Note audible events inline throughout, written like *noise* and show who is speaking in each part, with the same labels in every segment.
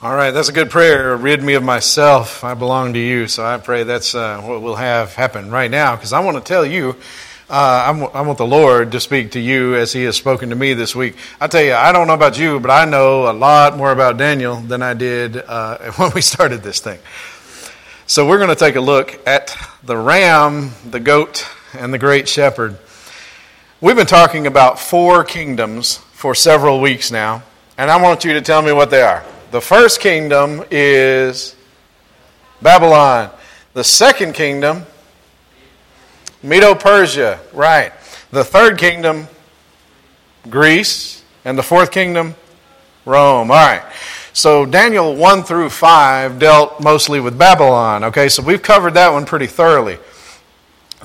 Speaker 1: All right, that's a good prayer. Rid me of myself. I belong to you. So I pray that's uh, what we'll have happen right now because I want to tell you, uh, I want the Lord to speak to you as He has spoken to me this week. I tell you, I don't know about you, but I know a lot more about Daniel than I did uh, *laughs* when we started this thing. So we're going to take a look at the ram, the goat, and the great shepherd. We've been talking about four kingdoms for several weeks now, and I want you to tell me what they are. The first kingdom is Babylon. The second kingdom, Medo Persia, right. The third kingdom, Greece. And the fourth kingdom, Rome. All right. So Daniel 1 through 5 dealt mostly with Babylon. Okay, so we've covered that one pretty thoroughly.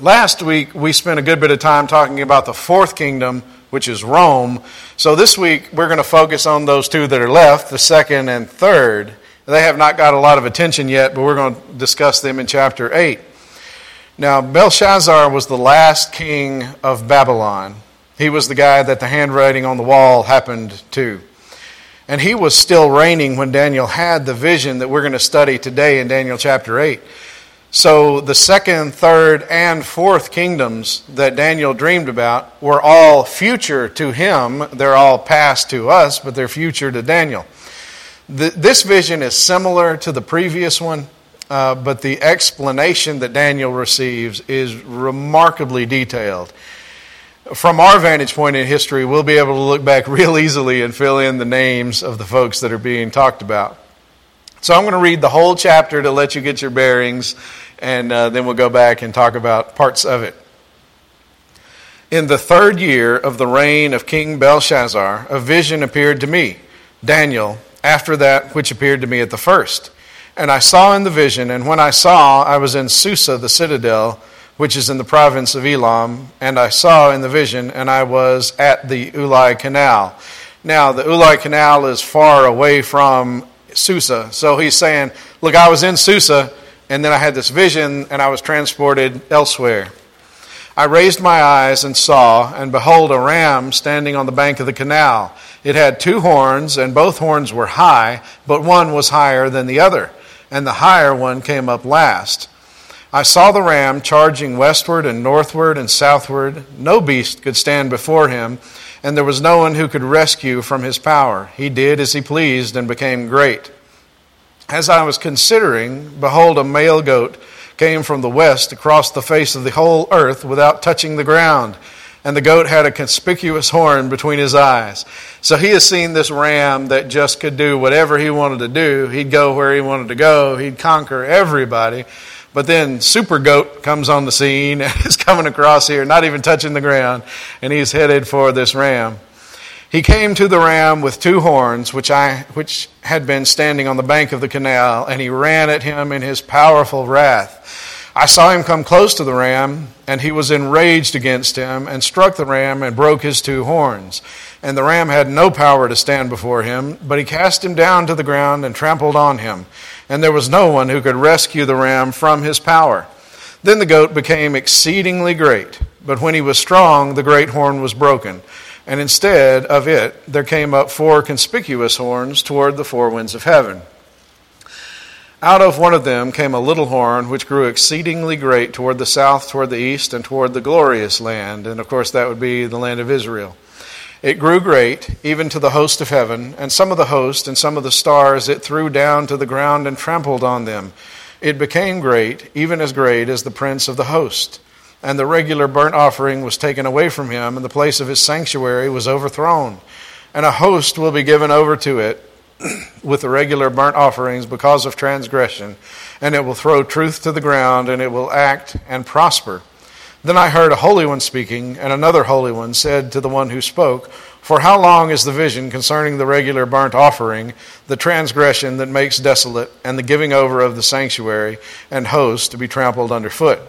Speaker 1: Last week, we spent a good bit of time talking about the fourth kingdom, which is Rome. So this week, we're going to focus on those two that are left, the second and third. They have not got a lot of attention yet, but we're going to discuss them in chapter 8. Now, Belshazzar was the last king of Babylon. He was the guy that the handwriting on the wall happened to. And he was still reigning when Daniel had the vision that we're going to study today in Daniel chapter 8. So the second, third, and fourth kingdoms that Daniel dreamed about were all future to him. They're all past to us, but they're future to Daniel. this vision is similar to the previous one, uh, but the explanation that Daniel receives is remarkably detailed. From our vantage point in history, we'll be able to look back *laughs* real easily and fill in the names of the folks that are being talked about. So I'm going to read the whole chapter to let you get your bearings and uh, then we'll go back and talk about parts of it. In the third year of the reign of King Belshazzar, a vision appeared to me, Daniel, after that which appeared to me at the first. And I saw in the vision, and when I saw, I was in Susa, the citadel, which is in the province of Elam, and I saw in the vision, and I was at the Ulai Canal. Now, the Ulai Canal is far away from Susa, so he's saying, Look, I was in Susa, and then I had this vision, and I was transported elsewhere. I raised my eyes and saw, and behold, a ram standing on the bank of the canal. It had two horns, and both horns were high, but one was higher than the other, and the higher one came up last. I saw the ram charging westward and northward and southward. No beast could stand before him, and there was no one who could rescue from his power. He did as he pleased and became great. As I was considering, behold, a male goat came from the west across the face of the whole earth without touching the ground. And the goat had a conspicuous horn between his eyes. So he has seen this ram that just could do whatever he wanted to do. He'd go where he wanted to go, he'd conquer everybody. But then Super Goat comes on the scene and *laughs* is coming across here, not even touching the ground, and he's headed for this ram. He came to the ram with two horns, which, I, which had been standing on the bank of the canal, and he ran at him in his powerful wrath. I saw him come close to the ram, and he was enraged against him, and struck the ram and broke his two horns. And the ram had no power to stand before him, but he cast him down to the ground and trampled on him. And there was no one who could rescue the ram from his power. Then the goat became exceedingly great, but when he was strong, the great horn was broken and instead of it, there came up four conspicuous horns toward the four winds of heaven. Out of one of them came a little horn, which grew exceedingly great toward the south, toward the east, and toward the glorious land. And of course, that would be the land of Israel. It grew great, even to the host of heaven, and some of the host and some of the stars it threw down to the ground and trampled on them. It became great, even as great as the prince of the host and the regular burnt offering was taken away from him, and the place of his sanctuary was overthrown. And a host will be given over to it *clears throat* with the regular burnt offerings because of transgression, and it will throw truth to the ground, and it will act and prosper. Then I heard a holy one speaking, and another holy one said to the one who spoke, For how long is the vision concerning the regular burnt offering, the transgression that makes desolate, and the giving over of the sanctuary and host to be trampled underfoot?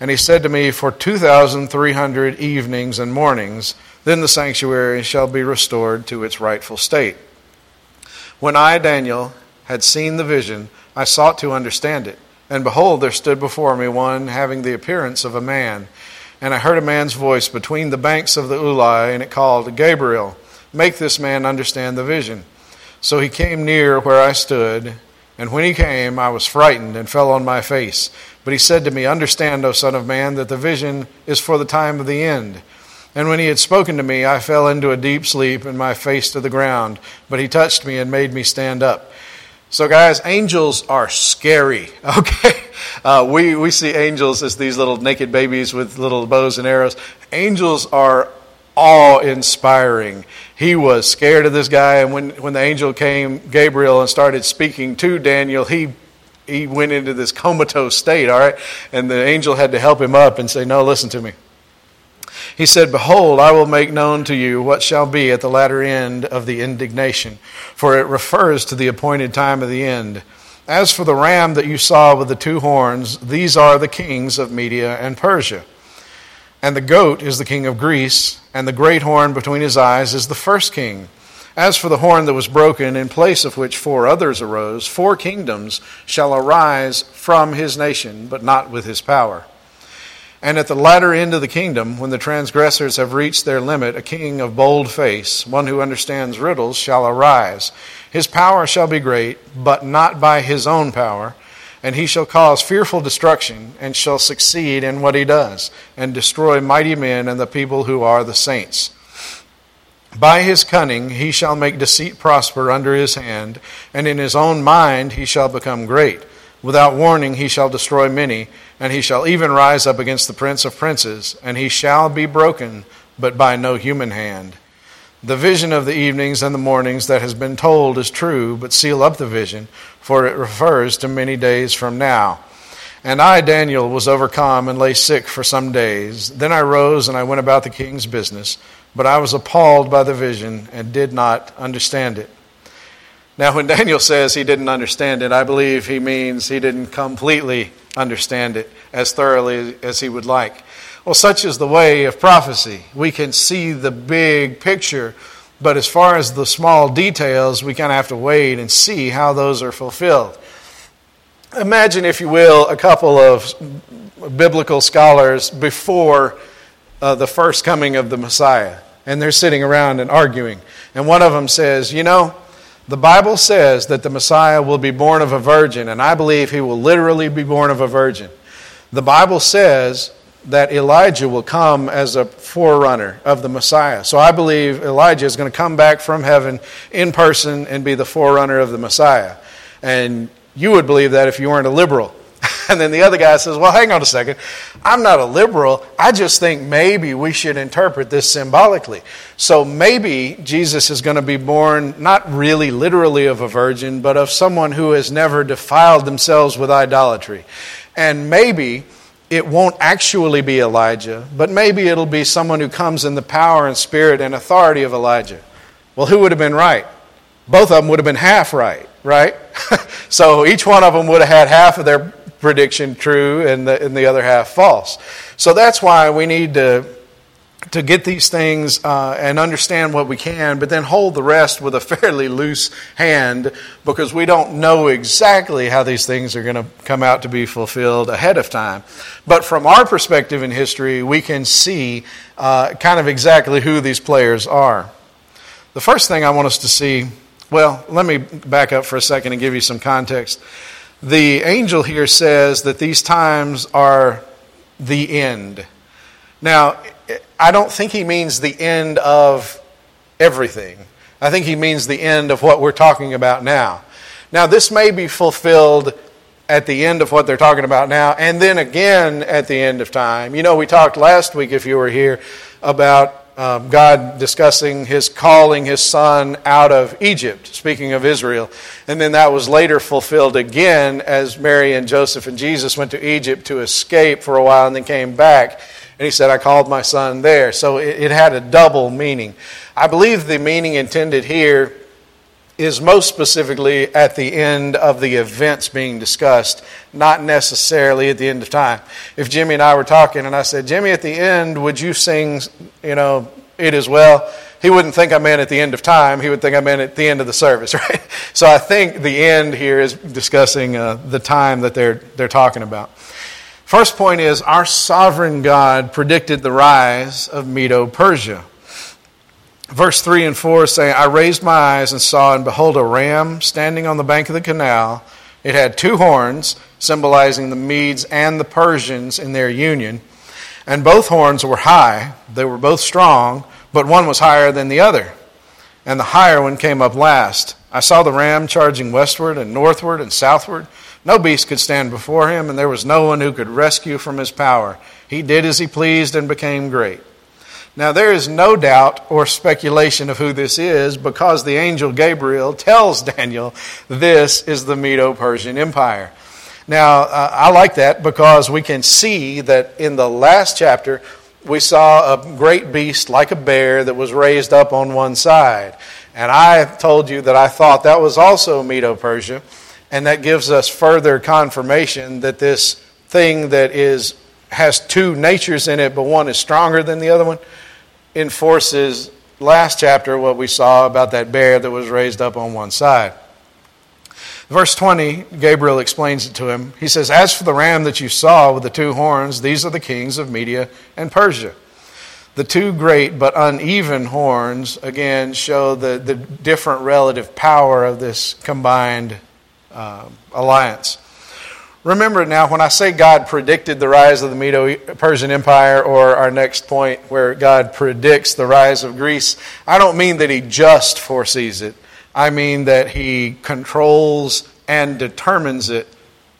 Speaker 1: And he said to me, For 2,300 evenings and mornings, then the sanctuary shall be restored to its rightful state. When I, Daniel, had seen the vision, I sought to understand it. And behold, there stood before me one having the appearance of a man. And I heard a man's voice between the banks of the Ulai, and it called, Gabriel, make this man understand the vision. So he came near where I stood, and when he came, I was frightened and fell on my face. But he said to me, Understand, O Son of Man, that the vision is for the time of the end. And when he had spoken to me, I fell into a deep sleep and my face to the ground. But he touched me and made me stand up. So, guys, angels are scary, *laughs* okay? Uh, we, we see angels as these little naked babies with little bows and arrows. Angels are awe inspiring. He was scared of this guy, and when, when the angel came, Gabriel, and started speaking to Daniel, he he went into this comatose state, all right? And the angel had to help him up and say, No, listen to me. He said, Behold, I will make known to you what shall be at the latter end of the indignation, for it refers to the appointed time of the end. As for the ram that you saw with the two horns, these are the kings of Media and Persia. And the goat is the king of Greece, and the great horn between his eyes is the first king. As for the horn that was broken, in place of which four others arose, four kingdoms shall arise from his nation, but not with his power. And at the latter end of the kingdom, when the transgressors have reached their limit, a king of bold face, one who understands riddles, shall arise. His power shall be great, but not by his own power and he shall cause fearful destruction, and shall succeed in what he does, and destroy mighty men and the people who are the saints. By his cunning he shall make deceit prosper under his hand, and in his own mind he shall become great. Without warning he shall destroy many, and he shall even rise up against the prince of princes, and he shall be broken, but by no human hand. The vision of the evenings and the mornings that has been told is true, but seal up the vision, for it refers to many days from now. And I, Daniel, was overcome and lay sick for some days. Then I rose and I went about the king's business, but I was appalled by the vision and did not understand it. Now, when Daniel says he didn't understand it, I believe he means he didn't completely understand it as thoroughly as he would like. Well, such is the way of prophecy. We can see the big picture, but as far as the small details, we kind of have to wait and see how those are fulfilled. Imagine, if you will, a couple of biblical scholars before uh, the first coming of the Messiah, and they're sitting around and arguing. And one of them says, You know, the Bible says that the Messiah will be born of a virgin, and I believe he will literally be born of a virgin. The Bible says that Elijah will come as a forerunner of the Messiah. So I believe Elijah is going to come back from heaven in person and be the forerunner of the Messiah. And you would believe that if you weren't a liberal. *laughs* And then the other guy says, Well, hang on a second. I'm not a liberal. I just think maybe we should interpret this symbolically. So maybe Jesus is going to be born not really literally of a virgin, but of someone who has never defiled themselves with idolatry. And maybe it won't actually be Elijah, but maybe it'll be someone who comes in the power and spirit and authority of Elijah. Well, who would have been right? Both of them would have been half right, right? *laughs* so each one of them would have had half of their prediction true and the, and the other half false. So that's why we need to to get these things uh, and understand what we can, but then hold the rest with a *laughs* fairly loose hand because we don't know exactly how these things are going to come out to be fulfilled ahead of time. But from our perspective in history, we can see uh, kind of exactly who these players are. The first thing I want us to see, well, let me back up for a second and give you some context. The angel here says that these times are the end. Now, I don't think he means the end of everything. I think he means the end of what we're talking about now. Now, this may be fulfilled at the end of what they're talking about now, and then again at the end of time. You know, we talked last week, if you were here, about um, God discussing his calling his son out of Egypt, speaking of Israel. And then that was later fulfilled again as Mary and Joseph and Jesus went to Egypt to escape for a while and then came back. And he said, I called my son there. So it, it had a double meaning. I believe the meaning intended here is most specifically at the end of the events being discussed, not necessarily at the end of time. If Jimmy and I were talking and I said, Jimmy, at the end, would you sing, you know, it as well? He wouldn't think I meant at the end of time. He would think I meant at the end of the service, *laughs* right? So I think the end here is discussing uh, the time that they're, they're talking about. First point is our sovereign God predicted the rise of Medo Persia. Verse 3 and 4 saying, I raised my eyes and saw, and behold, a ram standing on the bank of the canal. It had two horns, symbolizing the Medes and the Persians in their union. And both horns were high, they were both strong, but one was higher than the other. And the higher one came up last. I saw the ram charging westward and northward and southward. No beast could stand before him, and there was no one who could rescue from his power. He did as he pleased and became great. Now, there is no doubt or speculation of who this is because the angel Gabriel tells Daniel this is the Medo Persian Empire. Now, uh, I like that because we can see that in the last chapter, we saw a great beast like a bear that was raised up on one side. And I told you that I thought that was also Medo Persia, and that gives us further confirmation that this thing that is has two natures in it, but one is stronger than the other one enforces last chapter what we saw about that bear that was raised up on one side. Verse 20, Gabriel explains it to him. He says, As for the ram that you saw with the two horns, these are the kings of Media and Persia. The two great but uneven horns, again, show the, the different relative power of this combined uh, alliance. Remember now, when I say God predicted the rise of the Medo Persian Empire, or our next point where God predicts the rise of Greece, I don't mean that He just foresees it. I mean that He controls and determines it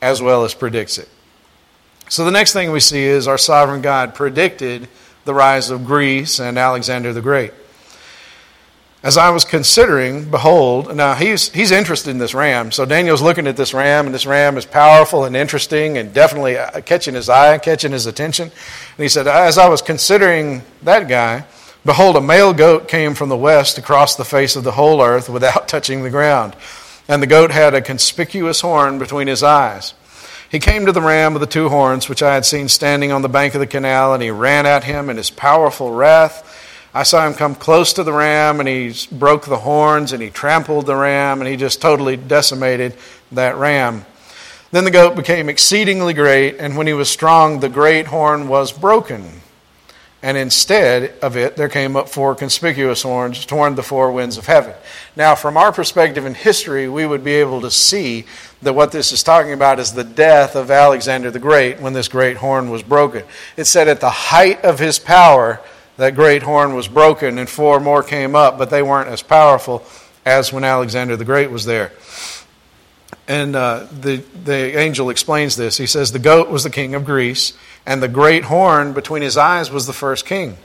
Speaker 1: as well as predicts it. So the next thing we see is our sovereign God predicted the rise of Greece and Alexander the Great as I was considering, behold, now he's, he's interested in this ram. So Daniel's looking at this ram, and this ram is powerful and interesting and definitely uh, catching his eye, and catching his attention. And he said, As I was considering that guy, behold, a male goat came from the west across the face of the whole earth without *laughs* touching the ground. And the goat had a conspicuous horn between his eyes. He came to the ram with the two horns, which I had seen standing on the bank of the canal, and he ran at him in his powerful wrath I saw him come close to the ram and he broke the horns and he trampled the ram and he just totally decimated that ram. Then the goat became exceedingly great, and when he was strong, the great horn was broken. And instead of it, there came up four conspicuous horns, torn the four winds of heaven. Now, from our perspective in history, we would be able to see that what this is talking about is the death of Alexander the Great when this great horn was broken. It said at the height of his power, that great horn was broken and four more came up, but they weren't as powerful as when Alexander the Great was there. And uh, the, the angel explains this. He says, The goat was the king of Greece, and the great horn between his eyes was the first king.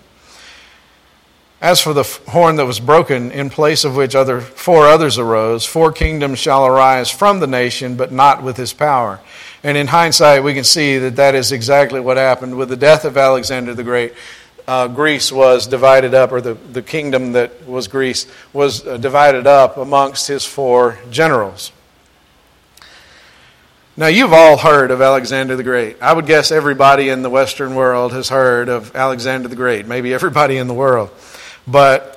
Speaker 1: As for the horn that was broken, in place of which other four others arose, four kingdoms shall arise from the nation, but not with his power. And in hindsight, we can see that that is exactly what happened with the death of Alexander the Great uh, Greece was divided up, or the, the kingdom that was Greece was uh, divided up amongst his four generals. Now, you've all heard of Alexander the Great. I would guess everybody in the Western world has heard of Alexander the Great, maybe everybody in the world. But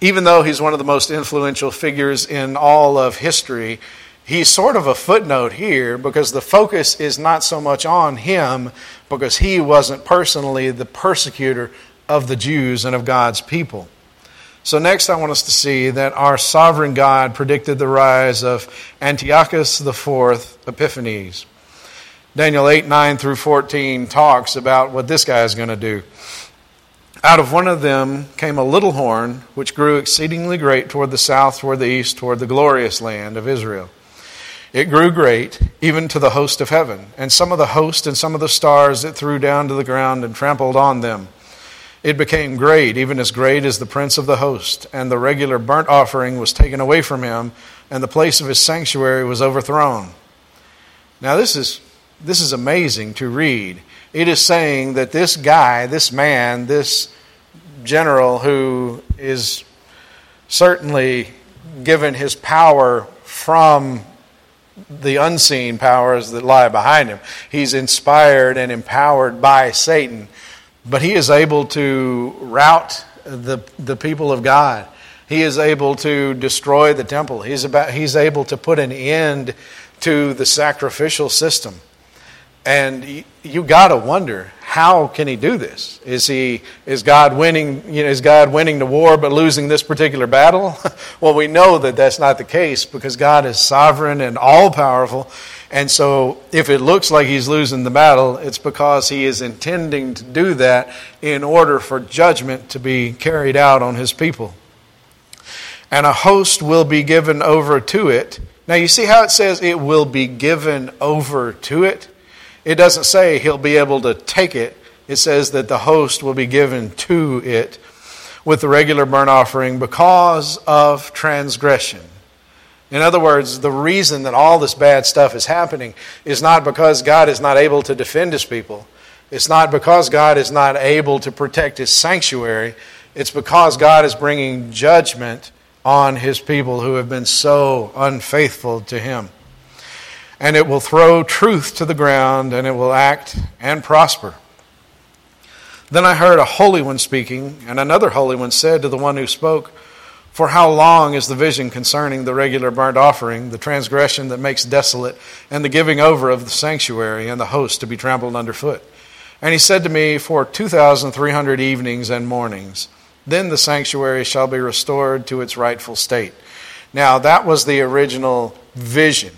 Speaker 1: even though he's one of the most influential figures in all of history, he's sort of a footnote here because the focus is not so much on him because he wasn't personally the persecutor of the Jews and of God's people. So, next, I want us to see that our sovereign God predicted the rise of Antiochus IV Epiphanes. Daniel 8, 9 through 14 talks about what this guy is going to do. Out of one of them came a little horn, which grew exceedingly great toward the south, toward the east, toward the glorious land of Israel. It grew great, even to the host of heaven, and some of the host and some of the stars it threw down to the ground and trampled on them. It became great, even as great as the prince of the host, and the regular burnt offering was taken away from him, and the place of his sanctuary was overthrown. Now, this is, this is amazing to read. It is saying that this guy, this man, this general who is certainly given his power from the unseen powers that lie behind him. He's inspired and empowered by Satan, but he is able to rout the, the people of God. He is able to destroy the temple. He's, about, he's able to put an end to the sacrificial system. And you got to wonder how can he do this? Is he is God winning? You know, is God winning the war but losing this particular battle? *laughs* well, we know that that's not the case because God is sovereign and all powerful, and so if it looks like he's losing the battle, it's because he is intending to do that in order for judgment to be carried out on his people. And a host will be given over to it. Now you see how it says it will be given over to it. It doesn't say he'll be able to take it, it says that the host will be given to it with the regular burnt offering because of transgression. In other words, the reason that all this bad stuff is happening is not because God is not able to defend his people. It's not because God is not able to protect his sanctuary. It's because God is bringing judgment on his people who have been so unfaithful to him and it will throw truth to the ground, and it will act and prosper. Then I heard a holy one speaking, and another holy one said to the one who spoke, For how long is the vision concerning the regular burnt offering, the transgression that makes desolate, and the giving over of the sanctuary and the host to be trampled underfoot? And he said to me, For 2,300 evenings and mornings, then the sanctuary shall be restored to its rightful state. Now, that was the original vision.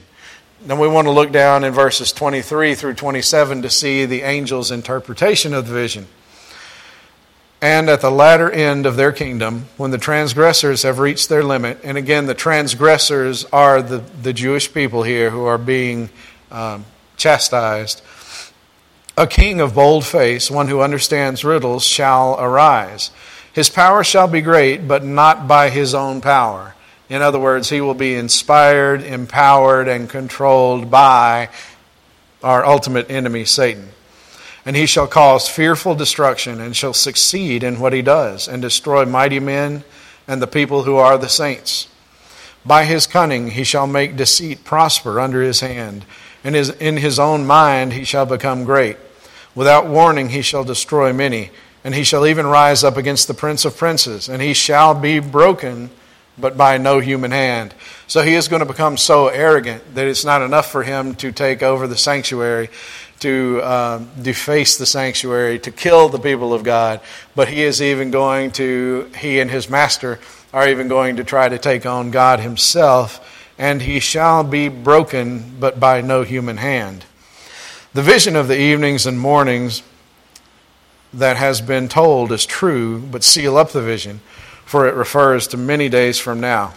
Speaker 1: Then we want to look down in verses 23 through 27 to see the angel's interpretation of the vision. And at the latter end of their kingdom, when the transgressors have reached their limit, and again, the transgressors are the, the Jewish people here who are being um, chastised, a king of bold face, one who understands riddles, shall arise. His power shall be great, but not by his own power. In other words, he will be inspired, empowered, and controlled by our ultimate enemy, Satan. And he shall cause fearful destruction and shall succeed in what he does and destroy mighty men and the people who are the saints. By his cunning he shall make deceit prosper under his hand, and in his own mind he shall become great. Without warning he shall destroy many, and he shall even rise up against the prince of princes, and he shall be broken but by no human hand. So he is going to become so arrogant that it's not enough for him to take over the sanctuary, to uh, deface the sanctuary, to kill the people of God, but he is even going to, he and his master are even going to try to take on God himself, and he shall be broken, but by no human hand. The vision of the evenings and mornings that has been told is true, but seal up the vision for it refers to many days from now.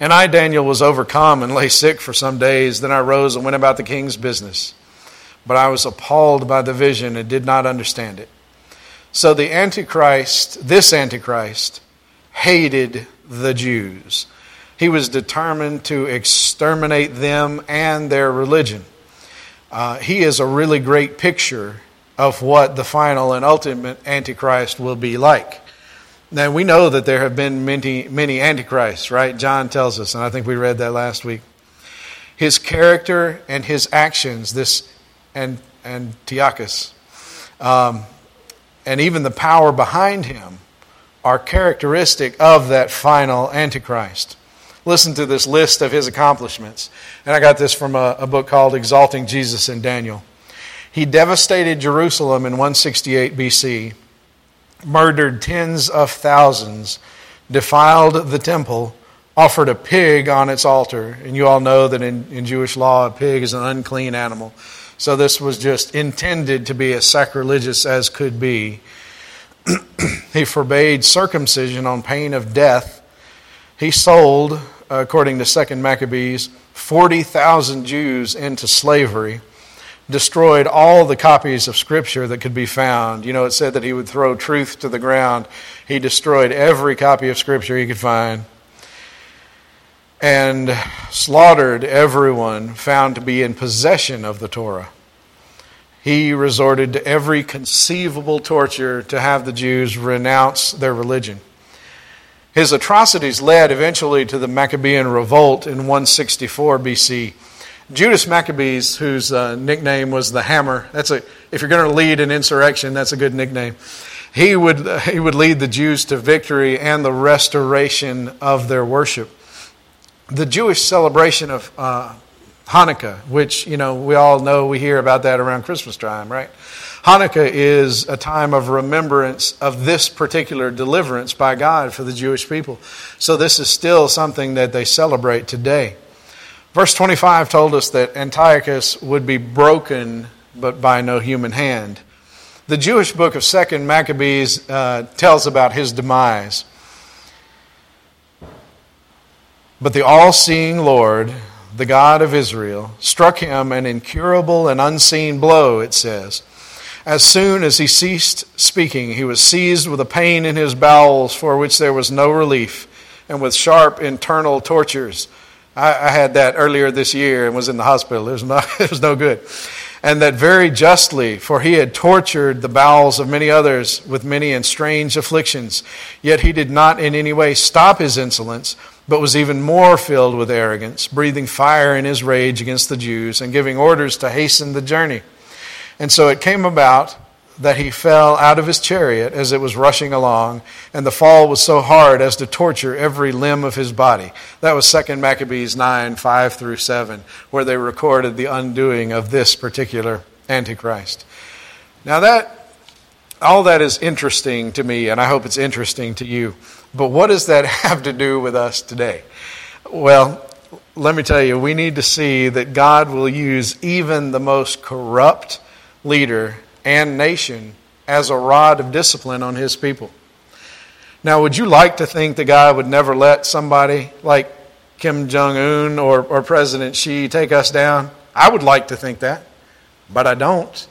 Speaker 1: And I, Daniel, was overcome and lay sick for some days. Then I rose and went about the king's business. But I was appalled by the vision and did not understand it. So the Antichrist, this Antichrist, hated the Jews. He was determined to exterminate them and their religion. Uh, he is a really great picture of what the final and ultimate Antichrist will be like. Now, we know that there have been many, many antichrists, right? John tells us, and I think we read that last week. His character and his actions, this and Antiochus, um, and even the power behind him are characteristic of that final Antichrist. Listen to this list of his accomplishments. And I got this from a, a book called Exalting Jesus in Daniel. He devastated Jerusalem in 168 BC murdered tens of thousands, defiled the temple, offered a pig on its altar. And you all know that in, in Jewish law, a pig is an unclean animal. So this was just intended to be as sacrilegious as could be. *clears throat* he forbade circumcision on pain of death. He sold, according to Second Maccabees, 40,000 Jews into slavery destroyed all the copies of Scripture that could be found. You know, it said that he would throw truth to the ground. He destroyed every copy of Scripture he could find and slaughtered everyone found to be in possession of the Torah. He resorted to every conceivable torture to have the Jews renounce their religion. His atrocities led eventually to the Maccabean revolt in 164 BC Judas Maccabeus, whose uh, nickname was the Hammer, that's a, if you're going to lead an insurrection, that's a good nickname. He would, uh, he would lead the Jews to victory and the restoration of their worship. The Jewish celebration of uh, Hanukkah, which, you know, we all know we hear about that around Christmas time, right? Hanukkah is a time of remembrance of this particular deliverance by God for the Jewish people. So this is still something that they celebrate today. Verse 25 told us that Antiochus would be broken, but by no human hand. The Jewish book of Second Maccabees uh, tells about his demise. But the all seeing Lord, the God of Israel, struck him an incurable and unseen blow, it says. As soon as he ceased speaking, he was seized with a pain in his bowels for which there was no relief, and with sharp internal tortures. I, I had that earlier this year and was in the hospital. It was, not, *laughs* it was no good. And that very justly, for he had tortured the bowels of many others with many and strange afflictions. Yet he did not in any way stop his insolence, but was even more filled with arrogance, breathing fire in his rage against the Jews and giving orders to hasten the journey. And so it came about that he fell out of his chariot as it was rushing along, and the fall was so hard as to torture every limb of his body. That was 2 Maccabees 9 5 through 7, where they recorded the undoing of this particular Antichrist. Now, that all that is interesting to me, and I hope it's interesting to you. But what does that *laughs* have to do with us today? Well, let me tell you, we need to see that God will use even the most corrupt leader and nation as a rod of discipline on his people. Now, would you like to think that God would never let somebody like Kim Jong un or, or President Xi take us down? I would like to think that, but I don't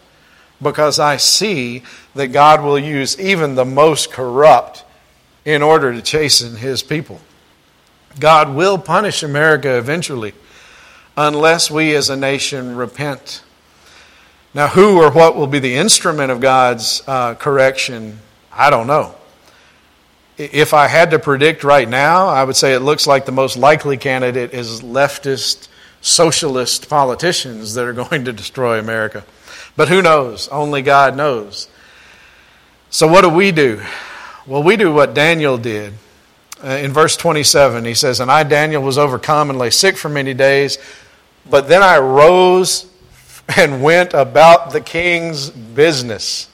Speaker 1: because I see that God will use even the most corrupt in order to chasten his people. God will punish America eventually unless we as a nation repent. Now, who or what will be the instrument of God's uh, correction, I don't know. If I had to predict right now, I would say it looks like the most likely candidate is leftist, socialist politicians that are *laughs* going to destroy America. But who knows? Only God knows. So, what do we do? Well, we do what Daniel did. Uh, in verse 27, he says, And I, Daniel, was overcome and lay sick for many days, but then I rose and went about the king's business.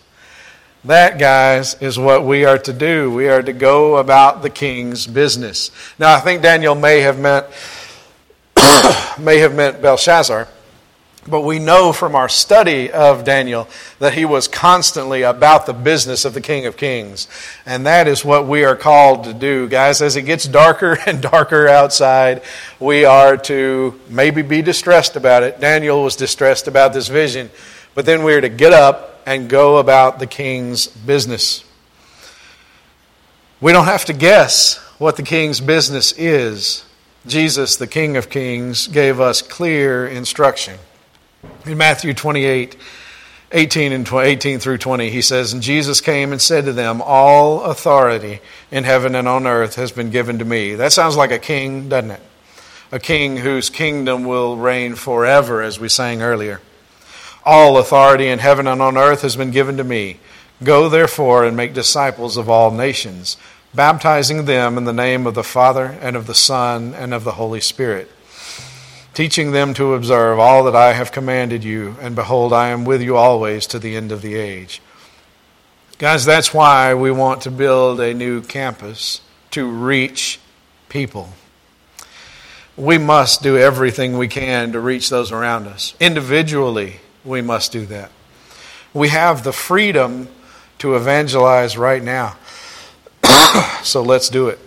Speaker 1: That, guys, is what we are to do. We are to go about the king's business. Now, I think Daniel may have meant *coughs* may have meant Belshazzar, but we know from our study of Daniel that he was constantly about the business of the King of Kings. And that is what we are called to do. Guys, as it gets darker *laughs* and darker outside, we are to maybe be distressed about it. Daniel was distressed about this vision. But then we are to get up and go about the King's business. We don't have to guess what the King's business is. Jesus, the King of Kings, gave us clear instruction. In Matthew 28, 18 and 20, 18 through 20, he says, And Jesus came and said to them, All authority in heaven and on earth has been given to me. That sounds like a king, doesn't it? A king whose kingdom will reign forever, as we sang earlier. All authority in heaven and on earth has been given to me. Go therefore and make disciples of all nations, baptizing them in the name of the Father and of the Son and of the Holy Spirit teaching them to observe all that I have commanded you, and behold, I am with you always to the end of the age. Guys, that's why we want to build a new campus to reach people. We must do everything we can to reach those around us. Individually, we must do that. We have the freedom to evangelize right now. *coughs* so let's do it.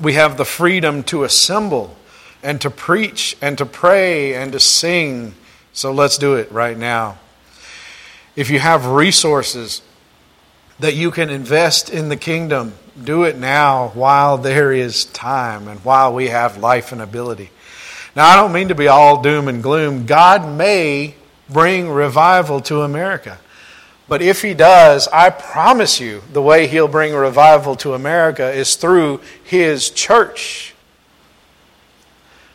Speaker 1: We have the freedom to assemble and to preach and to pray and to sing. So let's do it right now. If you have resources that you can invest in the kingdom, do it now while there is time and while we have life and ability. Now, I don't mean to be all doom and gloom. God may bring revival to America. But if He does, I promise you the way He'll bring revival to America is through His church.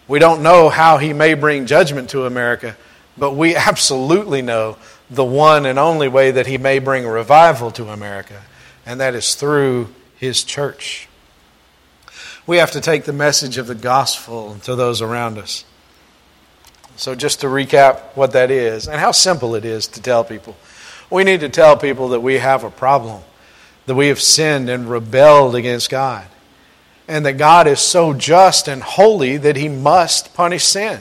Speaker 1: We don't know how he may bring judgment to America, but we absolutely know the one and only way that he may bring revival to America, and that is through his church. We have to take the message of the gospel to those around us. So, just to recap what that is and how simple it is to tell people, we need to tell people that we have a problem, that we have sinned and rebelled against God, and that God is so just and holy that He must punish sin.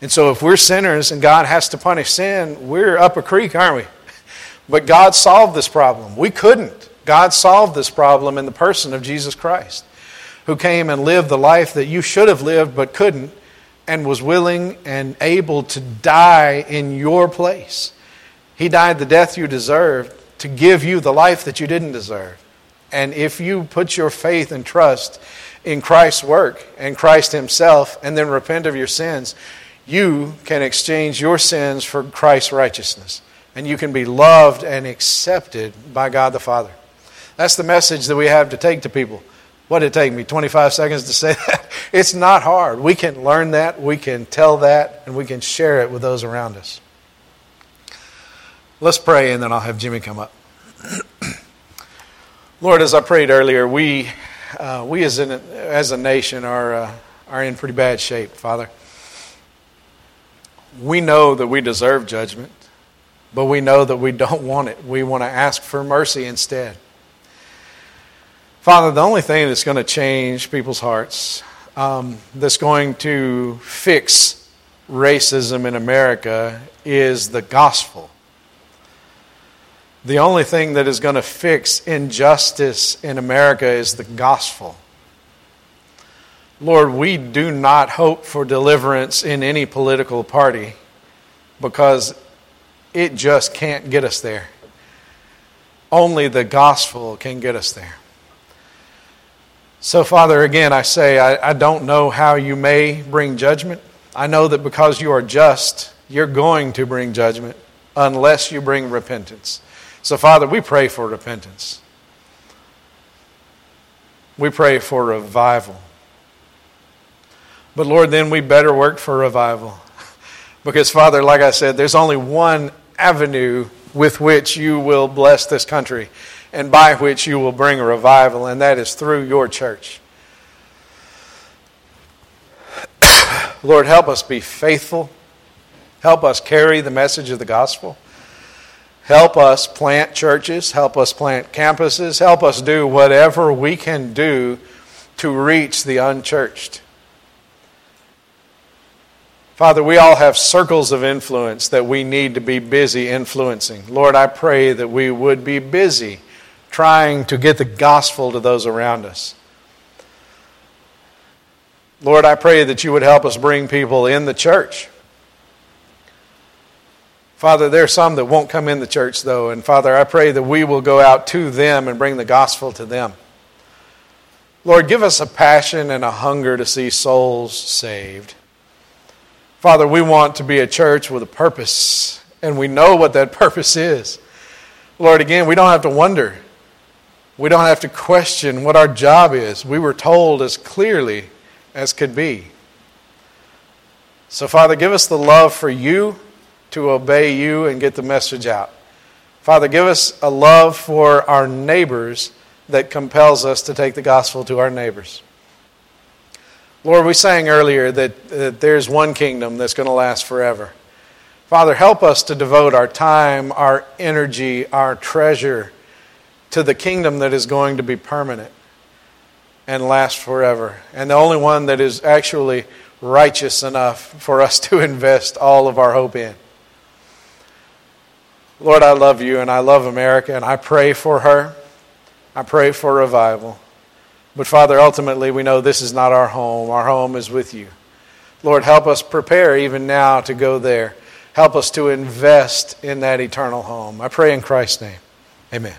Speaker 1: And so, if we're sinners and God has to punish sin, we're up a creek, aren't we? *laughs* But God solved this problem. We couldn't. God solved this problem in the person of Jesus Christ, who came and lived the life that you should have lived but couldn't, and was willing and able to die in your place. He died the death you deserved to give you the life that you didn't deserve. And if you put your faith and trust in Christ's work and Christ Himself and then repent of your sins, you can exchange your sins for Christ's righteousness. And you can be loved and accepted by God the Father. That's the message that we have to take to people. What did it take me? 25 seconds to say *laughs* that? It's not hard. We can learn that, we can tell that, and we can share it with those around us. Let's pray, and then I'll have Jimmy come up. *clears throat* Lord, as I prayed earlier, we, uh, we as, an, as a nation are, uh, are in pretty bad shape, Father. We know that we deserve judgment, but we know that we don't want it. We want to ask for mercy instead. Father, the only thing that's going to change people's hearts, um, that's going to fix racism in America, is the gospel. The only thing that is going to fix injustice in America is the gospel. Lord, we do not hope for deliverance in any political party because it just can't get us there. Only the gospel can get us there. So, Father, again, I say, I, I, don't know how you may bring judgment. I know that because you are just, you're going to bring judgment unless you bring repentance. So, Father, we pray for repentance. We pray for revival. But, Lord, then we better work for revival. *laughs* Because, Father, like I said, there's only one avenue with which you will bless this country and by which you will bring a revival, and that is through your church. *clears throat* Lord, help us be faithful. Help us carry the message of the gospel. Help us plant churches. Help us plant campuses. Help us do whatever we can do to reach the unchurched. Father, we all have circles of influence that we need to be busy influencing. Lord, I pray that we would be busy trying to get the gospel to those around us. Lord, I pray that you would help us bring people in the church. Father, there are some that won't come in the church, though, and Father, I pray that we will go out to them and bring the gospel to them. Lord, give us a passion and a hunger to see souls saved. Father, we want to be a church with a purpose, and we know what that *laughs* purpose is. Lord, again, we don't have to wonder. We don't have to question what our job is. We were told as clearly as could be. So, Father, give us the love for you to obey you and get the message out. Father, give us a love for our neighbors that compels us to take the gospel to our neighbors. Lord, we sang earlier that, that there's one kingdom that's going to last forever. Father, help us to devote our time, our energy, our treasure to the kingdom that is going to be permanent and last forever. And the only one that is actually righteous enough for us *laughs* to invest all of our hope in. Lord, I love you and I love America and I pray for her. I pray for revival. But Father, ultimately, we know this is not our home. Our home is with you. Lord, help us prepare even now to go there. Help us to invest in that eternal home. I pray in Christ's name. Amen.